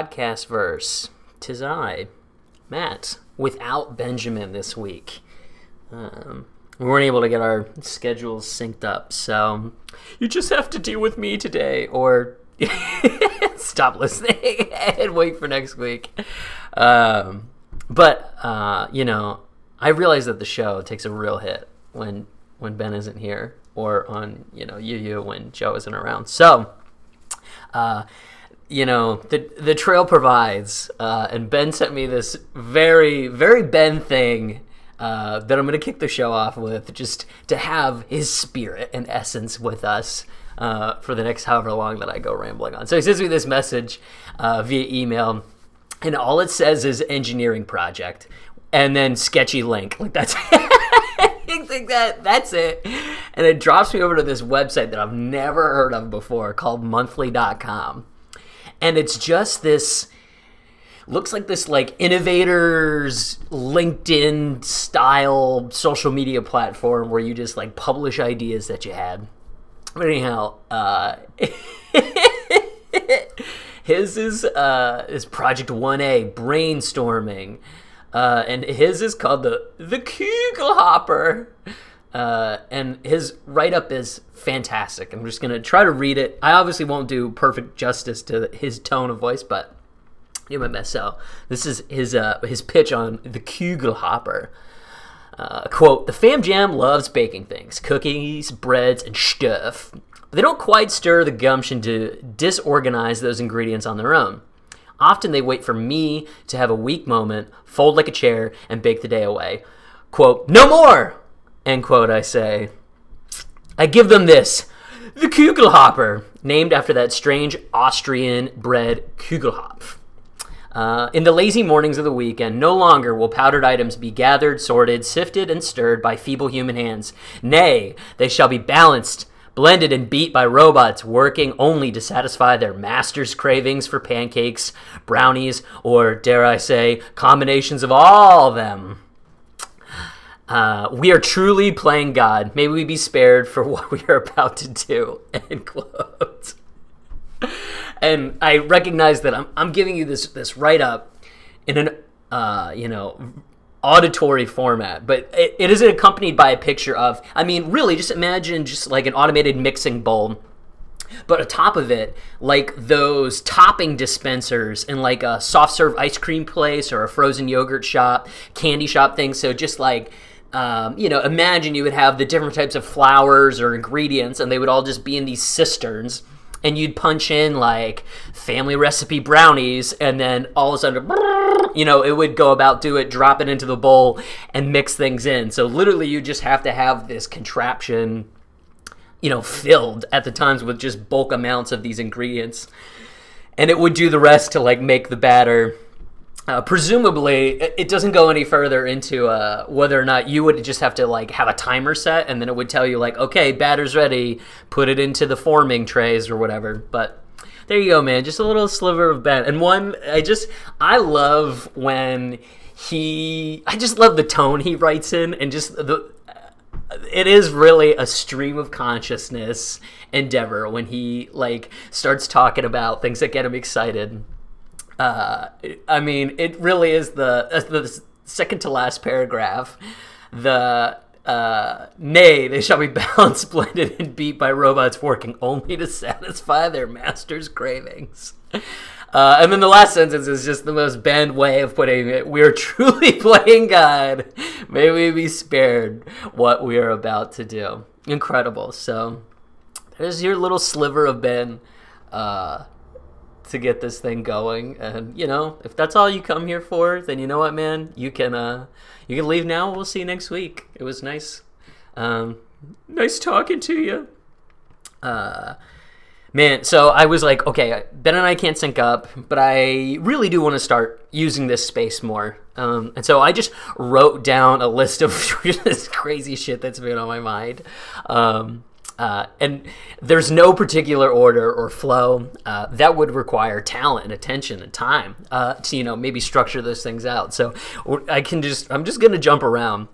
podcast verse. Tis I, Matt, without Benjamin this week. Um, we weren't able to get our schedules synced up, so you just have to deal with me today, or stop listening and wait for next week. Um, but uh, you know, I realize that the show takes a real hit when when Ben isn't here, or on you know you you when Joe isn't around. So. Uh, you know the the trail provides, uh, and Ben sent me this very very Ben thing uh, that I'm to kick the show off with, just to have his spirit and essence with us uh, for the next however long that I go rambling on. So he sends me this message uh, via email, and all it says is engineering project, and then sketchy link. Like that's. that that's it and it drops me over to this website that i've never heard of before called monthly.com and it's just this looks like this like innovators linkedin style social media platform where you just like publish ideas that you had. But anyhow uh his is uh is project 1a brainstorming. Uh and his is called the the kugelhopper uh, and his write up is fantastic. I'm just going to try to read it. I obviously won't do perfect justice to his tone of voice, but do my best. So, this is his, uh, his pitch on the Kugelhopper. Uh, quote The Fam Jam loves baking things, cookies, breads, and stuff. They don't quite stir the gumption to disorganize those ingredients on their own. Often they wait for me to have a weak moment, fold like a chair, and bake the day away. Quote, No more! End quote, I say. I give them this the Kugelhopper, named after that strange Austrian bread Kugelhopf. Uh, in the lazy mornings of the weekend, no longer will powdered items be gathered, sorted, sifted, and stirred by feeble human hands. Nay, they shall be balanced, blended, and beat by robots working only to satisfy their master's cravings for pancakes, brownies, or, dare I say, combinations of all of them. Uh, we are truly playing God. May we be spared for what we are about to do. End quote. And I recognize that I'm, I'm giving you this this write up in an uh, you know auditory format, but it, it is accompanied by a picture of. I mean, really, just imagine just like an automated mixing bowl but atop of it, like those topping dispensers in like a soft serve ice cream place or a frozen yogurt shop, candy shop thing. So just like um, you know, imagine you would have the different types of flowers or ingredients, and they would all just be in these cisterns. And you'd punch in like family recipe brownies, and then all of a sudden, you know, it would go about do it, drop it into the bowl, and mix things in. So literally, you just have to have this contraption, you know, filled at the times with just bulk amounts of these ingredients, and it would do the rest to like make the batter uh, presumably, it doesn't go any further into uh, whether or not you would just have to like have a timer set, and then it would tell you like, okay, batter's ready, put it into the forming trays or whatever. But there you go, man. Just a little sliver of Ben, and one I just I love when he I just love the tone he writes in, and just the it is really a stream of consciousness endeavor when he like starts talking about things that get him excited uh, I mean, it really is the, uh, the second to last paragraph. The uh, nay, they shall be balanced, blended, and beat by robots working only to satisfy their master's cravings. Uh, and then the last sentence is just the most Ben way of putting it. We are truly playing God. May we be spared what we are about to do. Incredible. So there's your little sliver of Ben. Uh, to get this thing going. And you know, if that's all you come here for, then you know what, man, you can uh, you can leave now. We'll see you next week. It was nice, um, nice talking to you. Uh, man, so I was like, okay, Ben and I can't sync up, but I really do want to start using this space more. Um, and so I just wrote down a list of this crazy shit that's been on my mind. Um, uh, and there's no particular order or flow uh, that would require talent and attention and time uh, to you know maybe structure those things out. So I can just I'm just gonna jump around.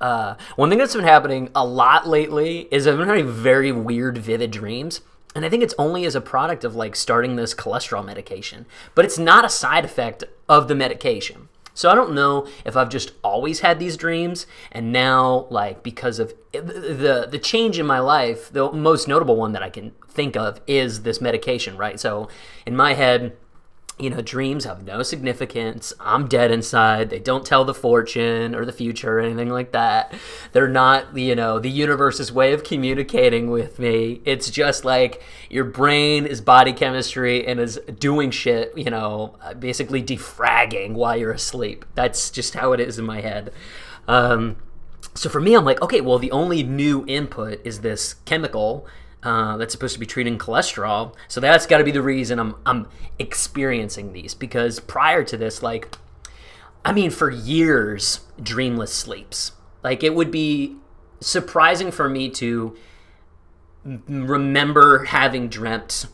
Uh, one thing that's been happening a lot lately is I've been having very weird, vivid dreams. and I think it's only as a product of like starting this cholesterol medication, but it's not a side effect of the medication. So I don't know if I've just always had these dreams and now like because of the the change in my life, the most notable one that I can think of is this medication, right? So in my head, you know, dreams have no significance. I'm dead inside. They don't tell the fortune or the future or anything like that. They're not, you know, the universe's way of communicating with me. It's just like your brain is body chemistry and is doing shit, you know, basically defragging while you're asleep. That's just how it is in my head. Um, so for me, I'm like, okay, well, the only new input is this chemical uh, that's supposed to be treating cholesterol. So that's got to be the reason I'm I'm experiencing these because prior to this, like, I mean, for years, dreamless sleeps. Like it would be surprising for me to remember having dreamt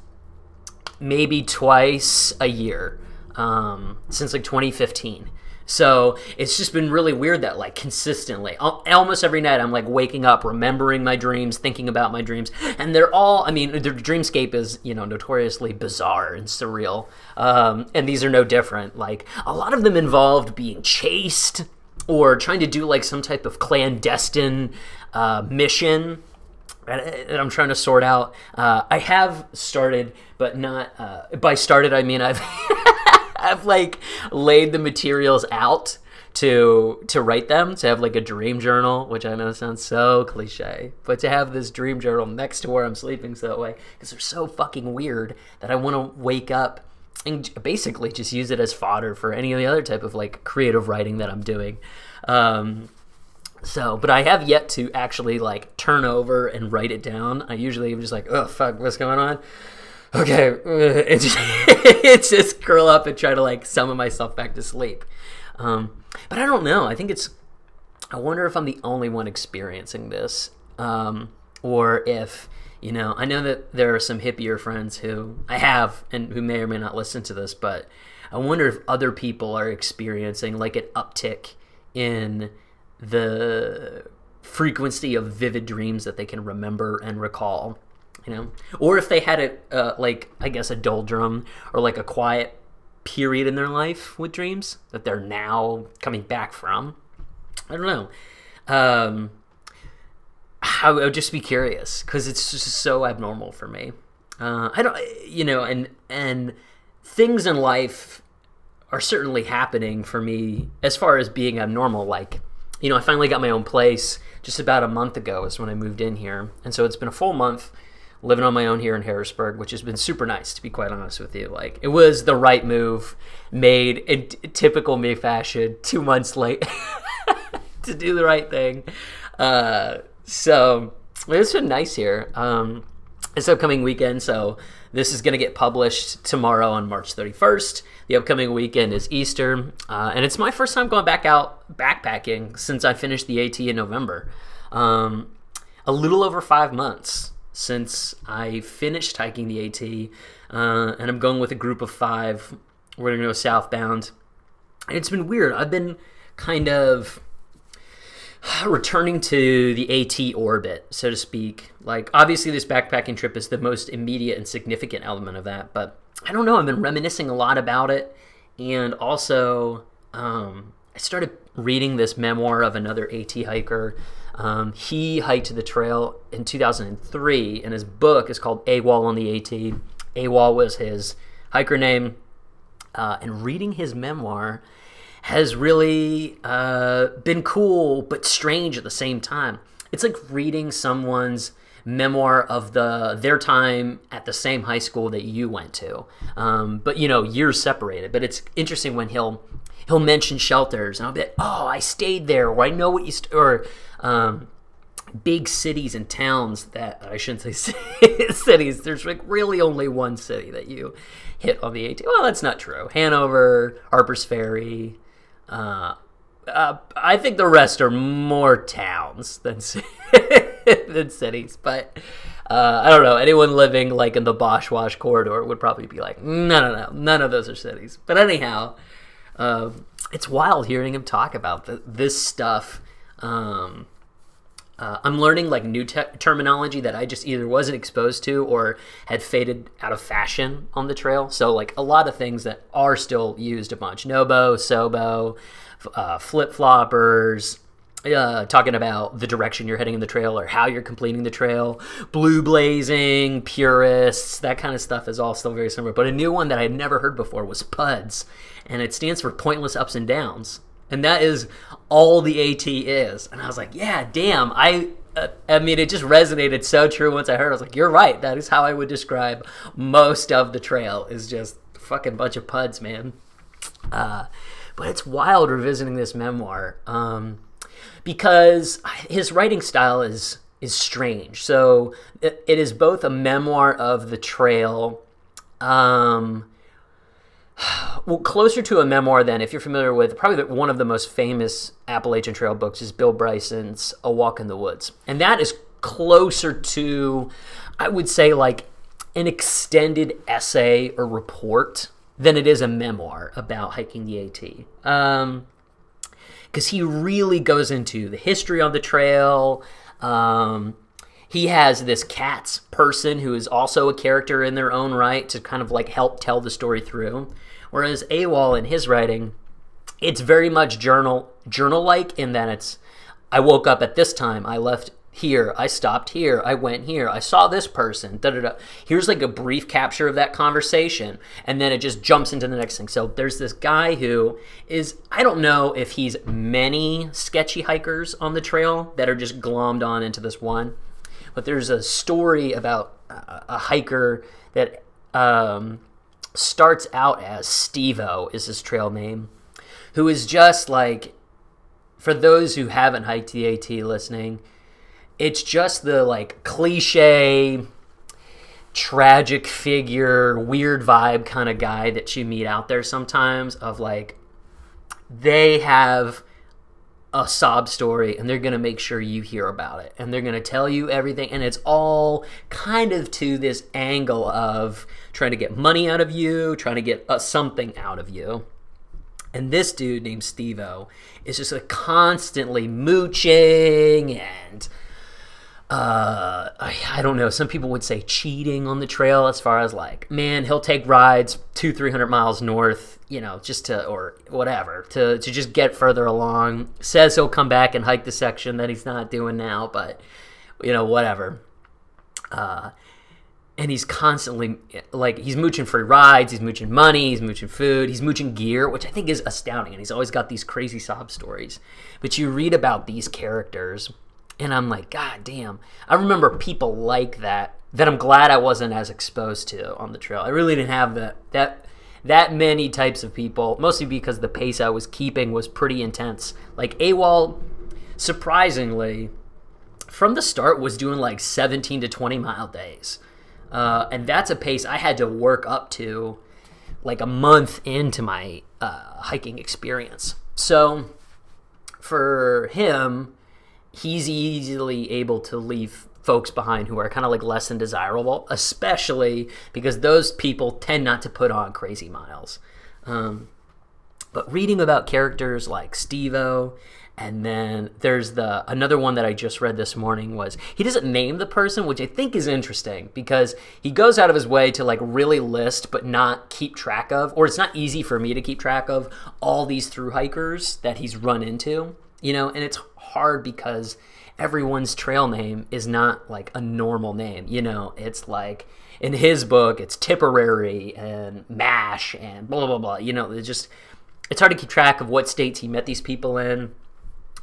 maybe twice a year um, since like 2015. So it's just been really weird that like consistently, almost every night, I'm like waking up, remembering my dreams, thinking about my dreams, and they're all. I mean, the dreamscape is you know notoriously bizarre and surreal, um, and these are no different. Like a lot of them involved being chased or trying to do like some type of clandestine uh, mission that I'm trying to sort out. Uh, I have started, but not uh, by started. I mean I've I've like laid the materials out to to write them to have like a dream journal which i know sounds so cliche but to have this dream journal next to where i'm sleeping so that way because they're so fucking weird that i want to wake up and basically just use it as fodder for any of the other type of like creative writing that i'm doing um, so, but I have yet to actually like turn over and write it down. I usually am just like, oh fuck, what's going on? Okay, just, it's just curl up and try to like summon myself back to sleep. Um, but I don't know. I think it's. I wonder if I'm the only one experiencing this, um, or if you know. I know that there are some hippier friends who I have and who may or may not listen to this, but I wonder if other people are experiencing like an uptick in the frequency of vivid dreams that they can remember and recall you know? Or if they had a uh, like i guess a doldrum or like a quiet period in their life with dreams that they're now coming back from i don't know. Um i would just be curious because it's just so abnormal for me. Uh i don't you know and and things in life are certainly happening for me as far as being abnormal like you know i finally got my own place just about a month ago is when i moved in here. And so it's been a full month living on my own here in Harrisburg, which has been super nice to be quite honest with you. Like it was the right move, made in t- typical me fashion, two months late to do the right thing. Uh, so it's been nice here. Um, this upcoming weekend, so this is going to get published tomorrow on March 31st. The upcoming weekend is Easter, uh, and it's my first time going back out backpacking since I finished the AT in November. Um, a little over five months since I finished hiking the AT, uh, and I'm going with a group of five. We're gonna go southbound. And it's been weird. I've been kind of returning to the AT orbit, so to speak. Like, obviously, this backpacking trip is the most immediate and significant element of that, but I don't know. I've been reminiscing a lot about it, and also, um, I started reading this memoir of another AT hiker um, he hiked the trail in 2003, and his book is called AWOL on the AT. AWOL was his hiker name, uh, and reading his memoir has really uh, been cool but strange at the same time. It's like reading someone's memoir of the their time at the same high school that you went to, um, but you know years separated. But it's interesting when he'll he'll mention shelters, and I'll be like, "Oh, I stayed there," or "I know what you," st-, or um, big cities and towns that I shouldn't say cities. There's like really only one city that you hit on the AT. Well, that's not true. Hanover, Harper's Ferry. Uh, uh, I think the rest are more towns than than cities, but. Uh, I don't know. Anyone living like in the BosWash corridor would probably be like, no, no, no, none of those are cities. But anyhow, uh, it's wild hearing him talk about the, this stuff um, uh, I'm learning like new te- terminology that I just either wasn't exposed to or had faded out of fashion on the trail. So like a lot of things that are still used a bunch: Nobo, Sobo, uh, flip floppers. Uh, talking about the direction you're heading in the trail or how you're completing the trail, blue blazing, purists, that kind of stuff is all still very similar. But a new one that I had never heard before was PUDs, and it stands for pointless ups and downs and that is all the AT is. And I was like, yeah, damn. I uh, I mean, it just resonated so true once I heard. It. I was like, you're right. That is how I would describe most of the trail. Is just fucking bunch of puds, man. Uh, but it's wild revisiting this memoir um, because his writing style is is strange. So it, it is both a memoir of the trail. Um, well, closer to a memoir than if you're familiar with probably the, one of the most famous Appalachian Trail books is Bill Bryson's A Walk in the Woods. And that is closer to, I would say, like an extended essay or report than it is a memoir about hiking the AT. Um, because he really goes into the history of the trail. Um, he has this Katz person who is also a character in their own right to kind of like help tell the story through. Whereas AWOL in his writing, it's very much journal journal like in that it's I woke up at this time, I left here, I stopped here, I went here, I saw this person, da da da. Here's like a brief capture of that conversation, and then it just jumps into the next thing. So there's this guy who is, I don't know if he's many sketchy hikers on the trail that are just glommed on into this one, but there's a story about a, a hiker that um, starts out as Stevo is his trail name, who is just like, for those who haven't hiked the AT listening, it's just the like cliche, tragic figure, weird vibe kind of guy that you meet out there sometimes of like, they have a sob story and they're going to make sure you hear about it and they're going to tell you everything. And it's all kind of to this angle of trying to get money out of you trying to get uh, something out of you. And this dude named stevo is just like constantly mooching and uh, I, I, don't know. Some people would say cheating on the trail, as far as like, man, he'll take rides two, three hundred miles north, you know, just to or whatever to to just get further along. Says he'll come back and hike the section that he's not doing now, but you know, whatever. Uh, and he's constantly like he's mooching free rides, he's mooching money, he's mooching food, he's mooching gear, which I think is astounding. And he's always got these crazy sob stories. But you read about these characters and I'm like, God damn. I remember people like that that I'm glad I wasn't as exposed to on the trail. I really didn't have that that that many types of people, mostly because the pace I was keeping was pretty intense. Like AWOL, surprisingly, from the start was doing like 17 to 20 mile days. Uh, and that's a pace I had to work up to like a month into my uh, hiking experience. So for him, he's easily able to leave folks behind who are kind of like less than desirable, especially because those people tend not to put on crazy miles. Um, but reading about characters like Stevo, and then there's the another one that I just read this morning was he doesn't name the person, which I think is interesting because he goes out of his way to like really list but not keep track of, or it's not easy for me to keep track of all these through hikers that he's run into, you know, and it's hard because everyone's trail name is not like a normal name. You know, it's like in his book, it's Tipperary and Mash and blah blah blah. You know, it's just it's hard to keep track of what states he met these people in.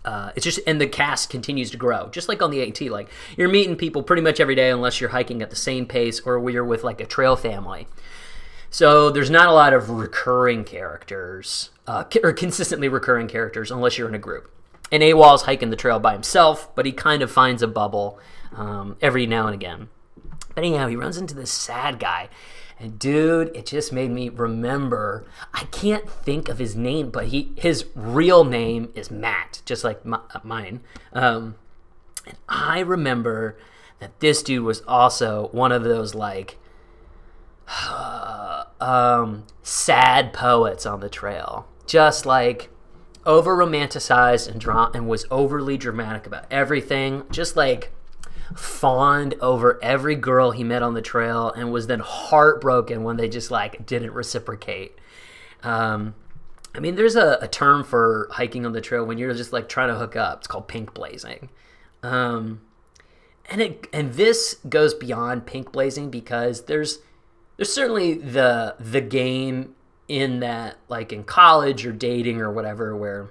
Uh, it's just and the cast continues to grow, just like on the AT. Like you're meeting people pretty much every day, unless you're hiking at the same pace or you're with like a trail family. So there's not a lot of recurring characters, uh, or consistently recurring characters, unless you're in a group. And AWOL's hiking the trail by himself, but he kind of finds a bubble um, every now and again. But anyhow, he runs into this sad guy. And dude, it just made me remember. I can't think of his name, but he his real name is Matt, just like my, uh, mine. Um, and I remember that this dude was also one of those like um, sad poets on the trail. Just like over romanticized and dra- and was overly dramatic about everything. Just like fawned over every girl he met on the trail and was then heartbroken when they just like didn't reciprocate. Um, I mean, there's a, a, term for hiking on the trail when you're just like trying to hook up. It's called pink blazing. Um, and it and this goes beyond pink blazing because there's there's certainly the the game in that like in college or dating or whatever where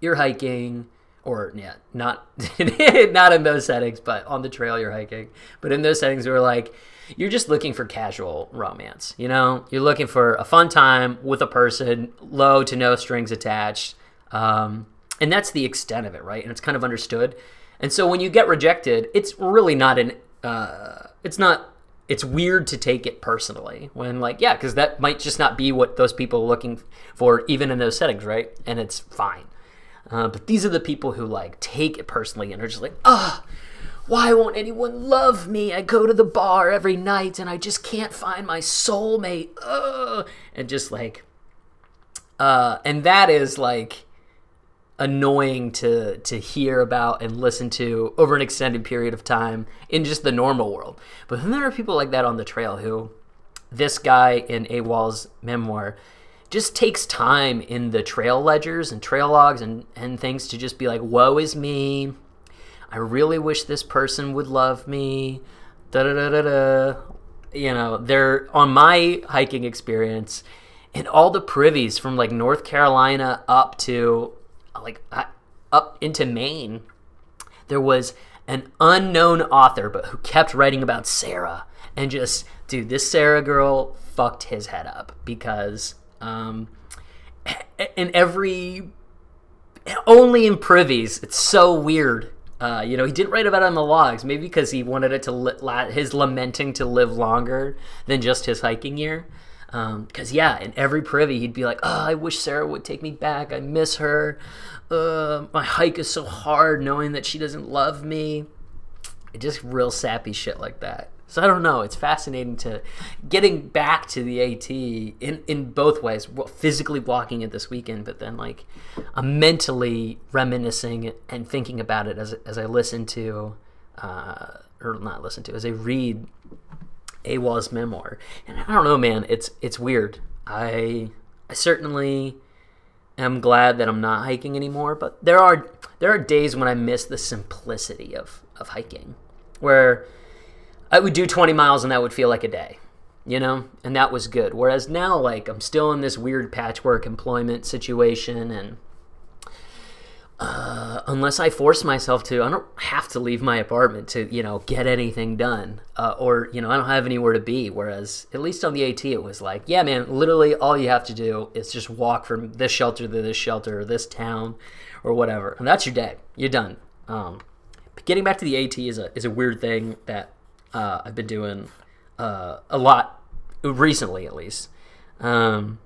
you're hiking or yeah, not not in those settings, but on the trail you're hiking. But in those settings, we're like you're just looking for casual romance. You know, you're looking for a fun time with a person, low to no strings attached, um, and that's the extent of it, right? And it's kind of understood. And so when you get rejected, it's really not an uh, it's not it's weird to take it personally when like yeah because that might just not be what those people are looking for even in those settings right and it's fine uh, but these are the people who like take it personally and are just like, ah, why won't anyone love me? I go to the bar every night and I just can't find my soulmate. Ugh. And just like, uh, and that is like annoying to to hear about and listen to over an extended period of time in just the normal world. But then there are people like that on the trail who, this guy in AWOL's memoir just takes time in the trail ledgers and trail logs and, and things to just be like, woe is me. I really wish this person would love me. Da da da da da. You know, they're on my hiking experience and all the privies from like North Carolina up to like up into Maine. There was an unknown author, but who kept writing about Sarah and just, dude, this Sarah girl fucked his head up because um, in every, only in privies, it's so weird. Uh, you know, he didn't write about it on the logs, maybe because he wanted it to li- his lamenting to live longer than just his hiking year. Because um, yeah, in every privy, he'd be like, "Oh, I wish Sarah would take me back. I miss her. Uh, my hike is so hard, knowing that she doesn't love me." Just real sappy shit like that. So I don't know. It's fascinating to getting back to the AT in in both ways. Physically walking it this weekend, but then like I'm mentally reminiscing and thinking about it as as I listen to, uh, or not listen to, as I read AWOL's memoir. And I don't know, man. It's it's weird. I I certainly am glad that I'm not hiking anymore. But there are there are days when I miss the simplicity of of hiking, where I would do 20 miles and that would feel like a day, you know? And that was good. Whereas now, like, I'm still in this weird patchwork employment situation and. Uh, unless I force myself to, I don't have to leave my apartment to, you know, get anything done. Uh, or, you know, I don't have anywhere to be. Whereas, at least on the AT, it was like, yeah, man, literally all you have to do is just walk from this shelter to this shelter or this town or whatever. And that's your day. You're done. Um, getting back to the AT is a, is a weird thing that uh, I've been doing uh, a lot recently, at least. Um,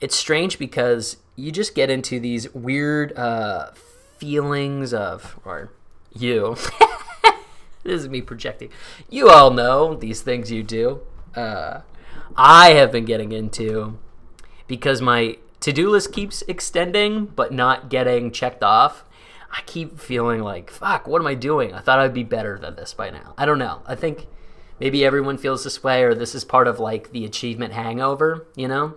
it's strange because you just get into these weird uh, feelings of, or you. this is me projecting. You all know these things you do. Uh, I have been getting into because my to do list keeps extending but not getting checked off. I keep feeling like, fuck, what am I doing? I thought I'd be better than this by now. I don't know. I think maybe everyone feels this way, or this is part of like the achievement hangover, you know?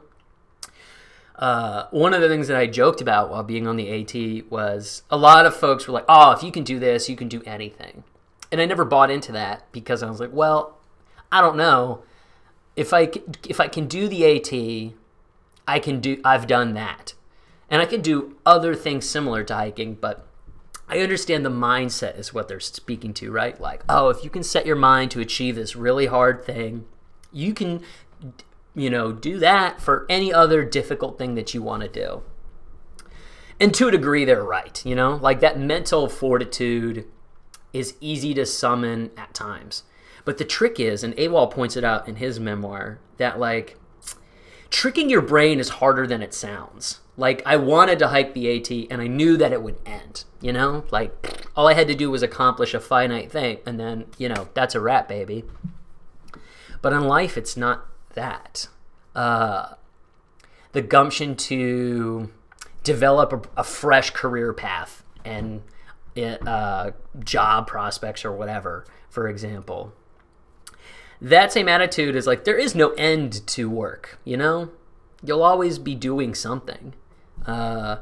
Uh, one of the things that I joked about while being on the AT was a lot of folks were like, oh, if you can do this, you can do anything. And I never bought into that because I was like, well, I don't know. If I, if I can do the AT, I can do, I've done that. And I can do other things similar to hiking, but I understand the mindset is what they're speaking to, right? Like, oh, if you can set your mind to achieve this really hard thing, you can, you know, do that for any other difficult thing that you want to do. And to a degree, they're right, you know? Like that mental fortitude is easy to summon at times. But the trick is, and AWOL points it out in his memoir, that like tricking your brain is harder than it sounds. Like I wanted to hike the AT and I knew that it would end, you know? Like all I had to do was accomplish a finite thing and then, you know, that's a wrap, baby. But in life it's not that. Uh the gumption to develop a, a fresh career path and uh, job prospects or whatever, for example. That same attitude is like there is no end to work, you know? You'll always be doing something. Uh,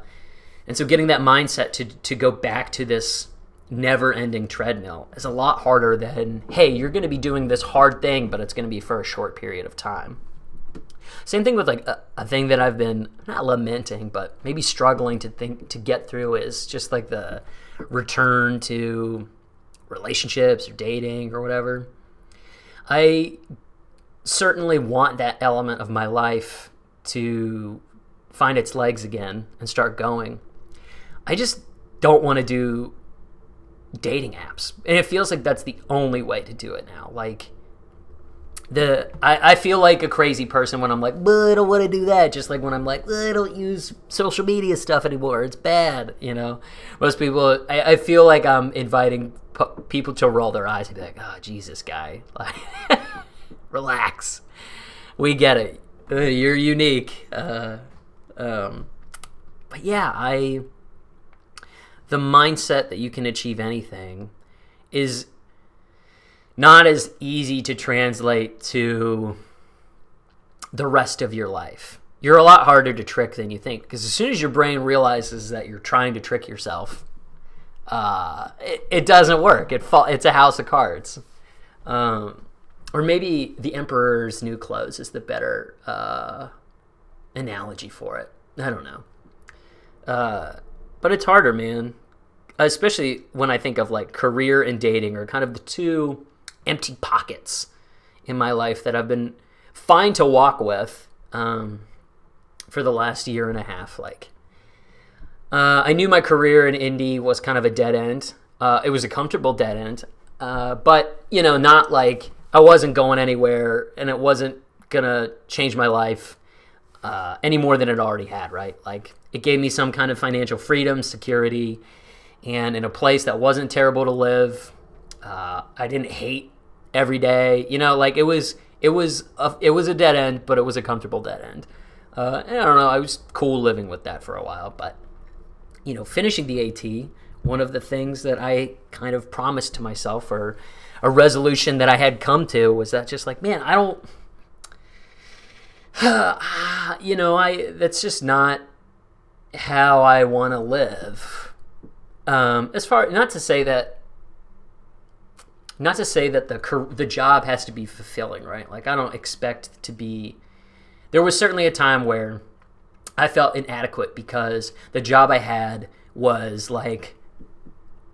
and so getting that mindset to, to go back to this never ending treadmill is a lot harder than, hey, you're going to be doing this hard thing, but it's going to be for a short period of time. Same thing with like a, a, thing that I've been not lamenting, but maybe struggling to think to get through is just like the return to relationships or dating or whatever. I certainly want that element of my life to find its legs again and start going. I just don't want to do dating apps. And it feels like that's the only way to do it now. Like the I, I feel like a crazy person when I'm like, but I don't want to do that. Just like when I'm like, I don't use social media stuff anymore. It's bad, you know. Most people, I, I feel like I'm inviting people to roll their eyes and be like, oh, Jesus, guy, like, relax. We get it. Uh, you're unique. Uh, um, but yeah, I the mindset that you can achieve anything is not as easy to translate to the rest of your life. You're a lot harder to trick than you think because as soon as your brain realizes that you're trying to trick yourself, uh, it, it, doesn't work. It fall, It's a house of cards. Um, or maybe the Emperor's New Clothes is the better uh, analogy for it. I don't know. Uh, but it's harder, man. Especially when I think of like career and dating are kind of the two empty pockets in my life that I've been fine to walk with um, for the last year and a half. Like, uh, I knew my career in Indy was kind of a dead end. Uh, it was a comfortable dead end, uh, but you know, not like I wasn't going anywhere, and it wasn't gonna change my life uh, any more than it already had. Right? Like, it gave me some kind of financial freedom, security, and in a place that wasn't terrible to live. Uh, I didn't hate every day. You know, like it was it was a, it was a dead end, but it was a comfortable dead end. Uh, and I don't know. I was cool living with that for a while, but you know, finishing the AT, one of the things that I kind of promised to myself, or a resolution that I had come to, was that just like, man, I don't. you know, I that's just not how I want to live. Um, as far not to say that not to say that the the job has to be fulfilling, right? Like I don't expect to be. There was certainly a time where I felt inadequate because the job I had was like,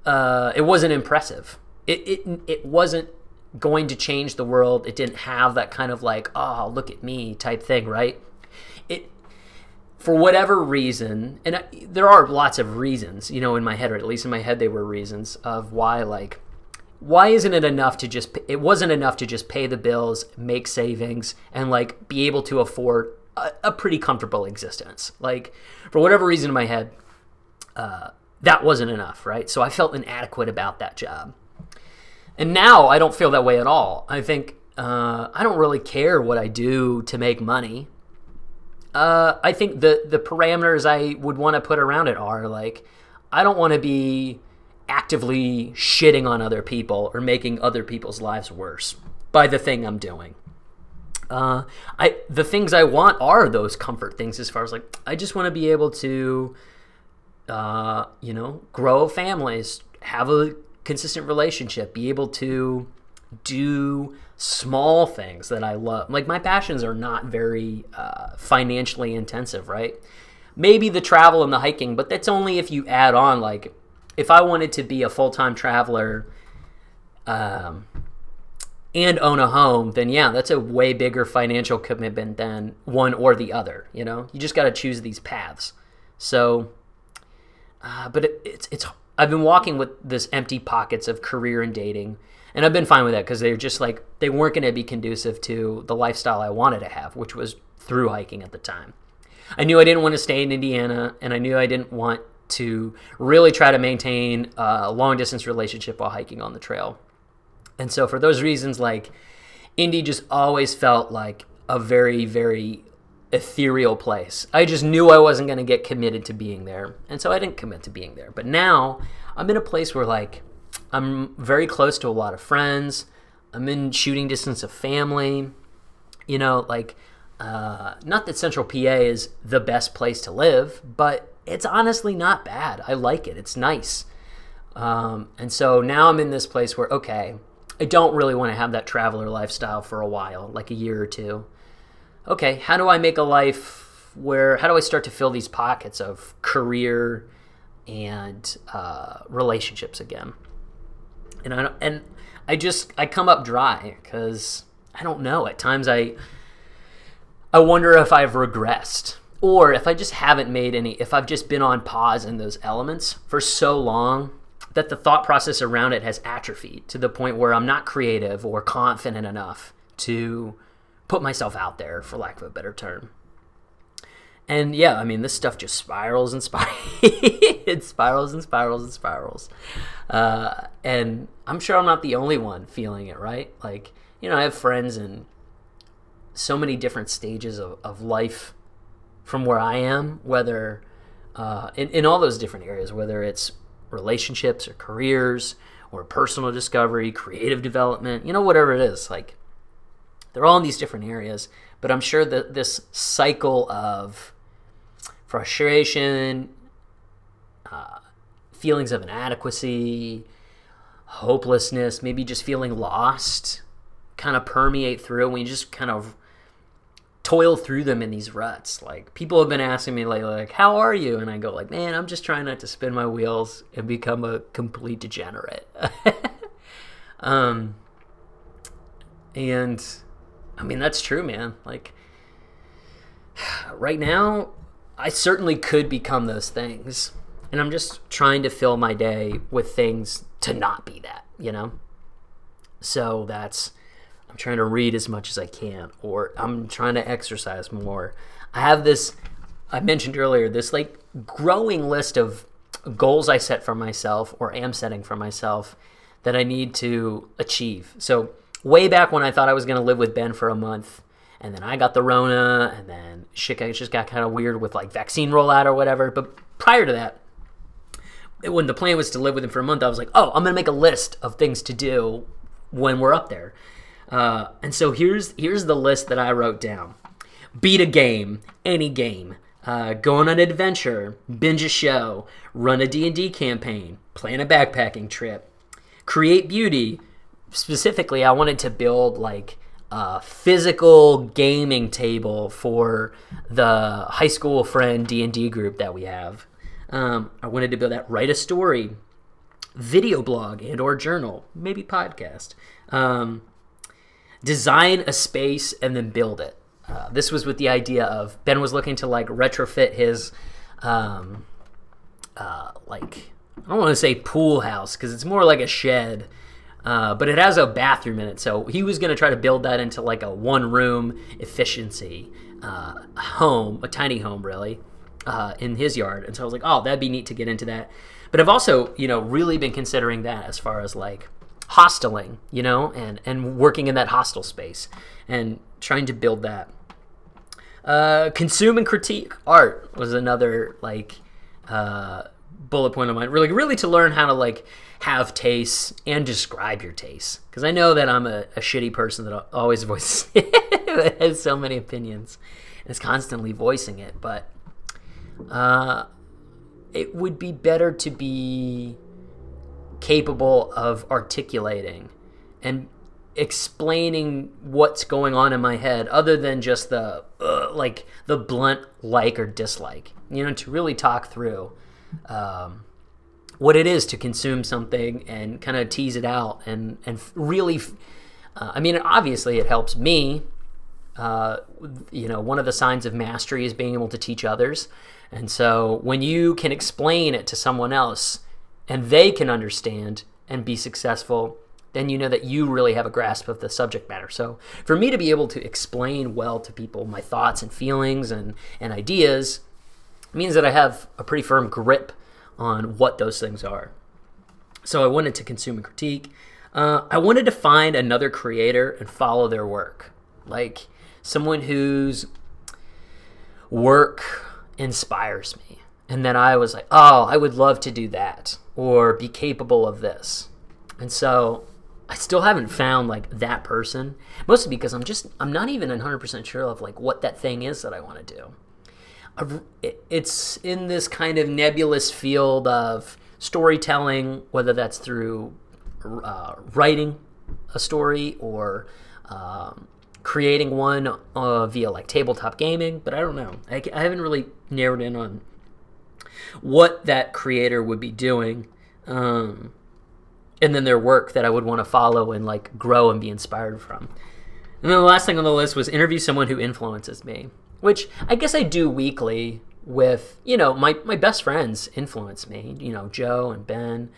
uh, it wasn't impressive. It it it wasn't going to change the world. It didn't have that kind of like, oh, look at me type thing, right? It for whatever reason, and I, there are lots of reasons, you know, in my head, or at least in my head, they were reasons of why like why isn't it enough to just it wasn't enough to just pay the bills make savings and like be able to afford a, a pretty comfortable existence? Like for whatever reason in my head uh, that wasn't enough right? So i felt inadequate about that job. And now i don't feel that way at all. I think uh, i don't really care what i do to make money uh, i think the the parameters i would want to put around it are like i don't want to be actively shitting on other people or making other people's lives worse by the thing I'm doing. Uh, I the things I want are those comfort things as far as like I just want to be able to, uh, you know, grow families, have a consistent relationship, be able to do small things that I love. Like my passions are not very uh, financially intensive, right? Maybe the travel and the hiking, but that's only if you add on like if I wanted to be a full time traveler um, and own a home, then yeah, that's a way bigger financial commitment than one or the other. You know, you just got to choose these paths. So, uh, but it, it's it's I've been walking with this empty pockets of career and dating, and I've been fine with that because they're just like they weren't going to be conducive to the lifestyle I wanted to have, which was through hiking at the time. I knew I didn't want to stay in Indiana, and I knew I didn't want to really try to maintain a long distance relationship while hiking on the trail. And so, for those reasons, like Indy just always felt like a very, very ethereal place. I just knew I wasn't going to get committed to being there. And so I didn't commit to being there. But now I'm in a place where, like, I'm very close to a lot of friends. I'm in shooting distance of family. You know, like, uh, not that Central PA is the best place to live, but it's honestly not bad. I like it. It's nice. Um, and so now I'm in this place where, okay, I don't really want to have that traveler lifestyle for a while, like a year or two. Okay, how do I make a life where, how do I start to fill these pockets of career and uh, relationships again? And I, and I just, I come up dry because I don't know. At times I, I wonder if I've regressed or if I just haven't made any, if I've just been on pause in those elements for so long that the thought process around it has atrophied to the point where I'm not creative or confident enough to put myself out there, for lack of a better term. And yeah, I mean, this stuff just spirals and spirals. it spirals and spirals and spirals. Uh, and I'm sure I'm not the only one feeling it, right? Like, you know, I have friends in so many different stages of, of life from where I am, whether uh, in, in all those different areas, whether it's relationships or careers or personal discovery, creative development, you know, whatever it is. Like, they're all in these different areas, but I'm sure that this cycle of frustration, uh, feelings of inadequacy, hopelessness, maybe just feeling lost, kind of permeate through you just kind of toil through them in these ruts. Like people have been asking me lately, like, "How are you?" And I go, like, "Man, I'm just trying not to spin my wheels and become a complete degenerate." um, and I mean that's true, man. Like right now, I certainly could become those things, and I'm just trying to fill my day with things to not be that, you know. So that's I'm trying to read as much as I can, or I'm trying to exercise more. I have this, I mentioned earlier, this like growing list of goals I set for myself or am setting for myself that I need to achieve. So, way back when I thought I was going to live with Ben for a month, and then I got the Rona, and then shit just got kind of weird with like vaccine rollout or whatever. But prior to that, when the plan was to live with him for a month, I was like, oh, I'm to make a list of things to do when we're up there. Uh, and so here's here's the list that I wrote down: beat a game, any game, uh, go on an adventure, binge a show, run a D&D campaign, plan a backpacking trip, create beauty. Specifically, I wanted to build like a physical gaming table for the high school friend D&D group that we have. Um, I wanted to build that. Write a story, video blog and or journal, maybe podcast. Um, design a space and then build it. Uh, this was with the idea of Ben was looking to like retrofit his, um, uh, like I don't want to say pool house because it's more like a shed, uh, but it has a bathroom in it. So he was going to try to build that into like a one room efficiency uh, home, a tiny home really, uh, in his yard. And so I was like, oh, that'd be neat to get into that. But I've also, you know, really been considering that as far as like hosteling, you know, and and working in that hostel space and trying to build that. Uh, consume and critique art was another like uh, bullet point of mine. Really, really to learn how to like have tastes and describe your tastes. Because I know that I'm a, a shitty person that always voices that has so many opinions and is constantly voicing it. But uh, it would be better to be capable of articulating and explaining what's going on in my head other than just the uh, like the blunt like or dislike you know to really talk through um, what it is to consume something and kind of tease it out and and really uh, i mean obviously it helps me uh, you know one of the signs of mastery is being able to teach others and so when you can explain it to someone else and they can understand and be successful, then you know that you really have a grasp of the subject matter. So for me to be able to explain well to people my thoughts and feelings and, and ideas means that I have a pretty firm grip on what those things are. So I wanted to consume and critique. Uh, I wanted to find another creator and follow their work. Like someone whose work inspires me. And then I was like, oh, I would love to do that or be capable of this. And so I still haven't found like that person, mostly because I'm just, I'm not even 100% sure of like what that thing is that I want to do. It's in this kind of nebulous field of storytelling, whether that's through uh, writing a story or um, creating one uh, via like tabletop gaming, but I don't know. I, I haven't really narrowed in on what that creator would be doing. Um, and then their work that I would want to follow and like grow and be inspired from. And then the last thing on the list was interview someone who influences me, which I guess I do weekly with, you know, my, my best friends influence me, you know, Joe and Ben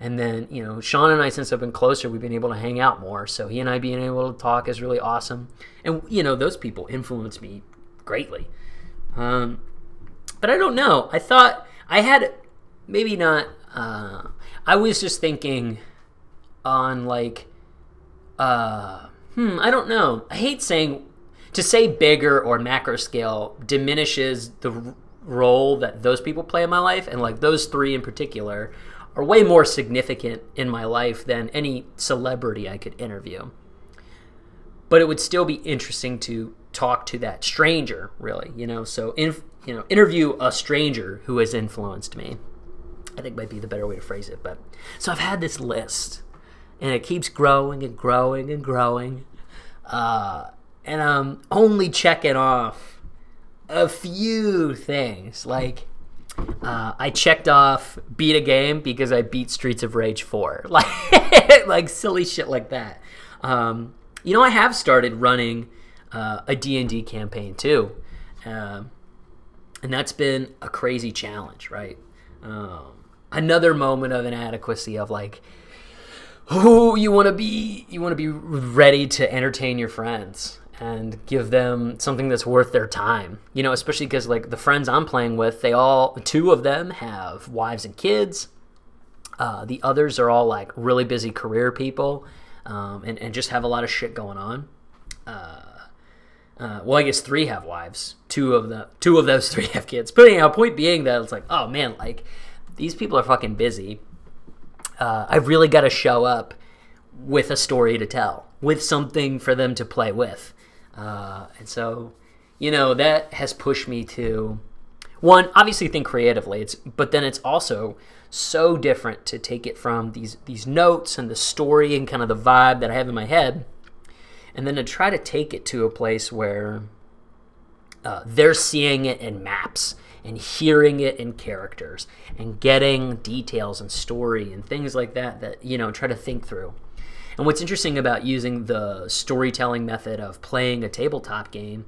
and then, you know, Sean and I, since I've been closer, we've been able to hang out more. So he and I being able to talk is really awesome. And, you know, those people influence me greatly. Um, but I don't know. I thought I had maybe not. Uh, I was just thinking on like, uh, hmm, I don't know. I hate saying to say bigger or macro scale diminishes the role that those people play in my life, and like those three in particular are way more significant in my life than any celebrity I could interview. But it would still be interesting to talk to that stranger, really, you know. So, in, you know, interview a stranger who has influenced me. I think might be the better way to phrase it. But so I've had this list, and it keeps growing and growing and growing, uh, and I'm only checking off a few things like uh, I checked off beat a game because I beat Streets of Rage 4. Like, like silly shit like that. Um, you know, I have started running uh, a D&D campaign too. Um, and that's been a crazy challenge, right? Um, another moment of inadequacy of like, who you want to be, you want to be ready to entertain your friends and give them something that's worth their time. You know, especially because like the friends I'm playing with, they all two of them have wives and kids. Uh, the others are all like really busy career people, um, and and just have a lot of shit going on. Uh, uh, well, I guess three have wives. Two of the two of those three have kids. But anyhow, point being that it's like, oh man, like these people are fucking busy. Uh, I've really got to show up with a story to tell, with something for them to play with. Uh, and so, you know, that has pushed me to one obviously think creatively. It's but then it's also so different to take it from these these notes and the story and kind of the vibe that I have in my head, and then to try to take it to a place where uh, they're seeing it in maps and hearing it in characters and getting details and story and things like that that you know try to think through and what's interesting about using the storytelling method of playing a tabletop game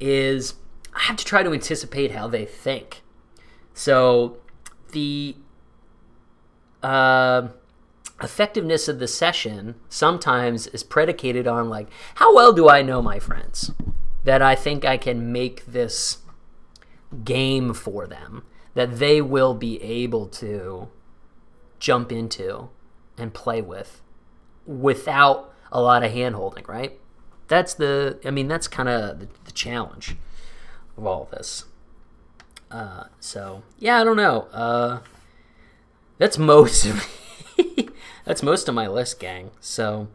is I have to try to anticipate how they think. So the uh, effectiveness of the session sometimes is predicated on like how well do I know my friends that I think I can make this game for them that they will be able to jump into and play with without a lot of hand holding, right? That's the, I mean, that's kind of the, the, challenge of all of this. Uh, so, yeah, I don't know. Uh, that's most of that's most of my list, gang. So,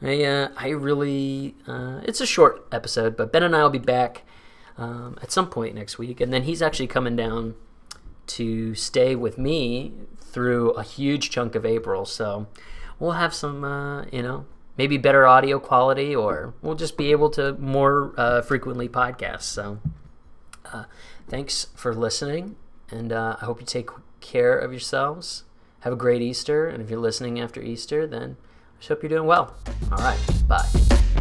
I, uh, I really, uh, it's a short episode, but Ben and I will be back um, at some point next week, and then he's actually coming down to stay with me through a huge chunk of April. So, we'll have some, uh, you know, maybe better audio quality, or we'll just be able to more uh, frequently podcast. So, uh, thanks for listening, and uh, I hope you take care of yourselves. Have a great Easter, and if you're listening after Easter, then I just hope you're doing well. All right, bye.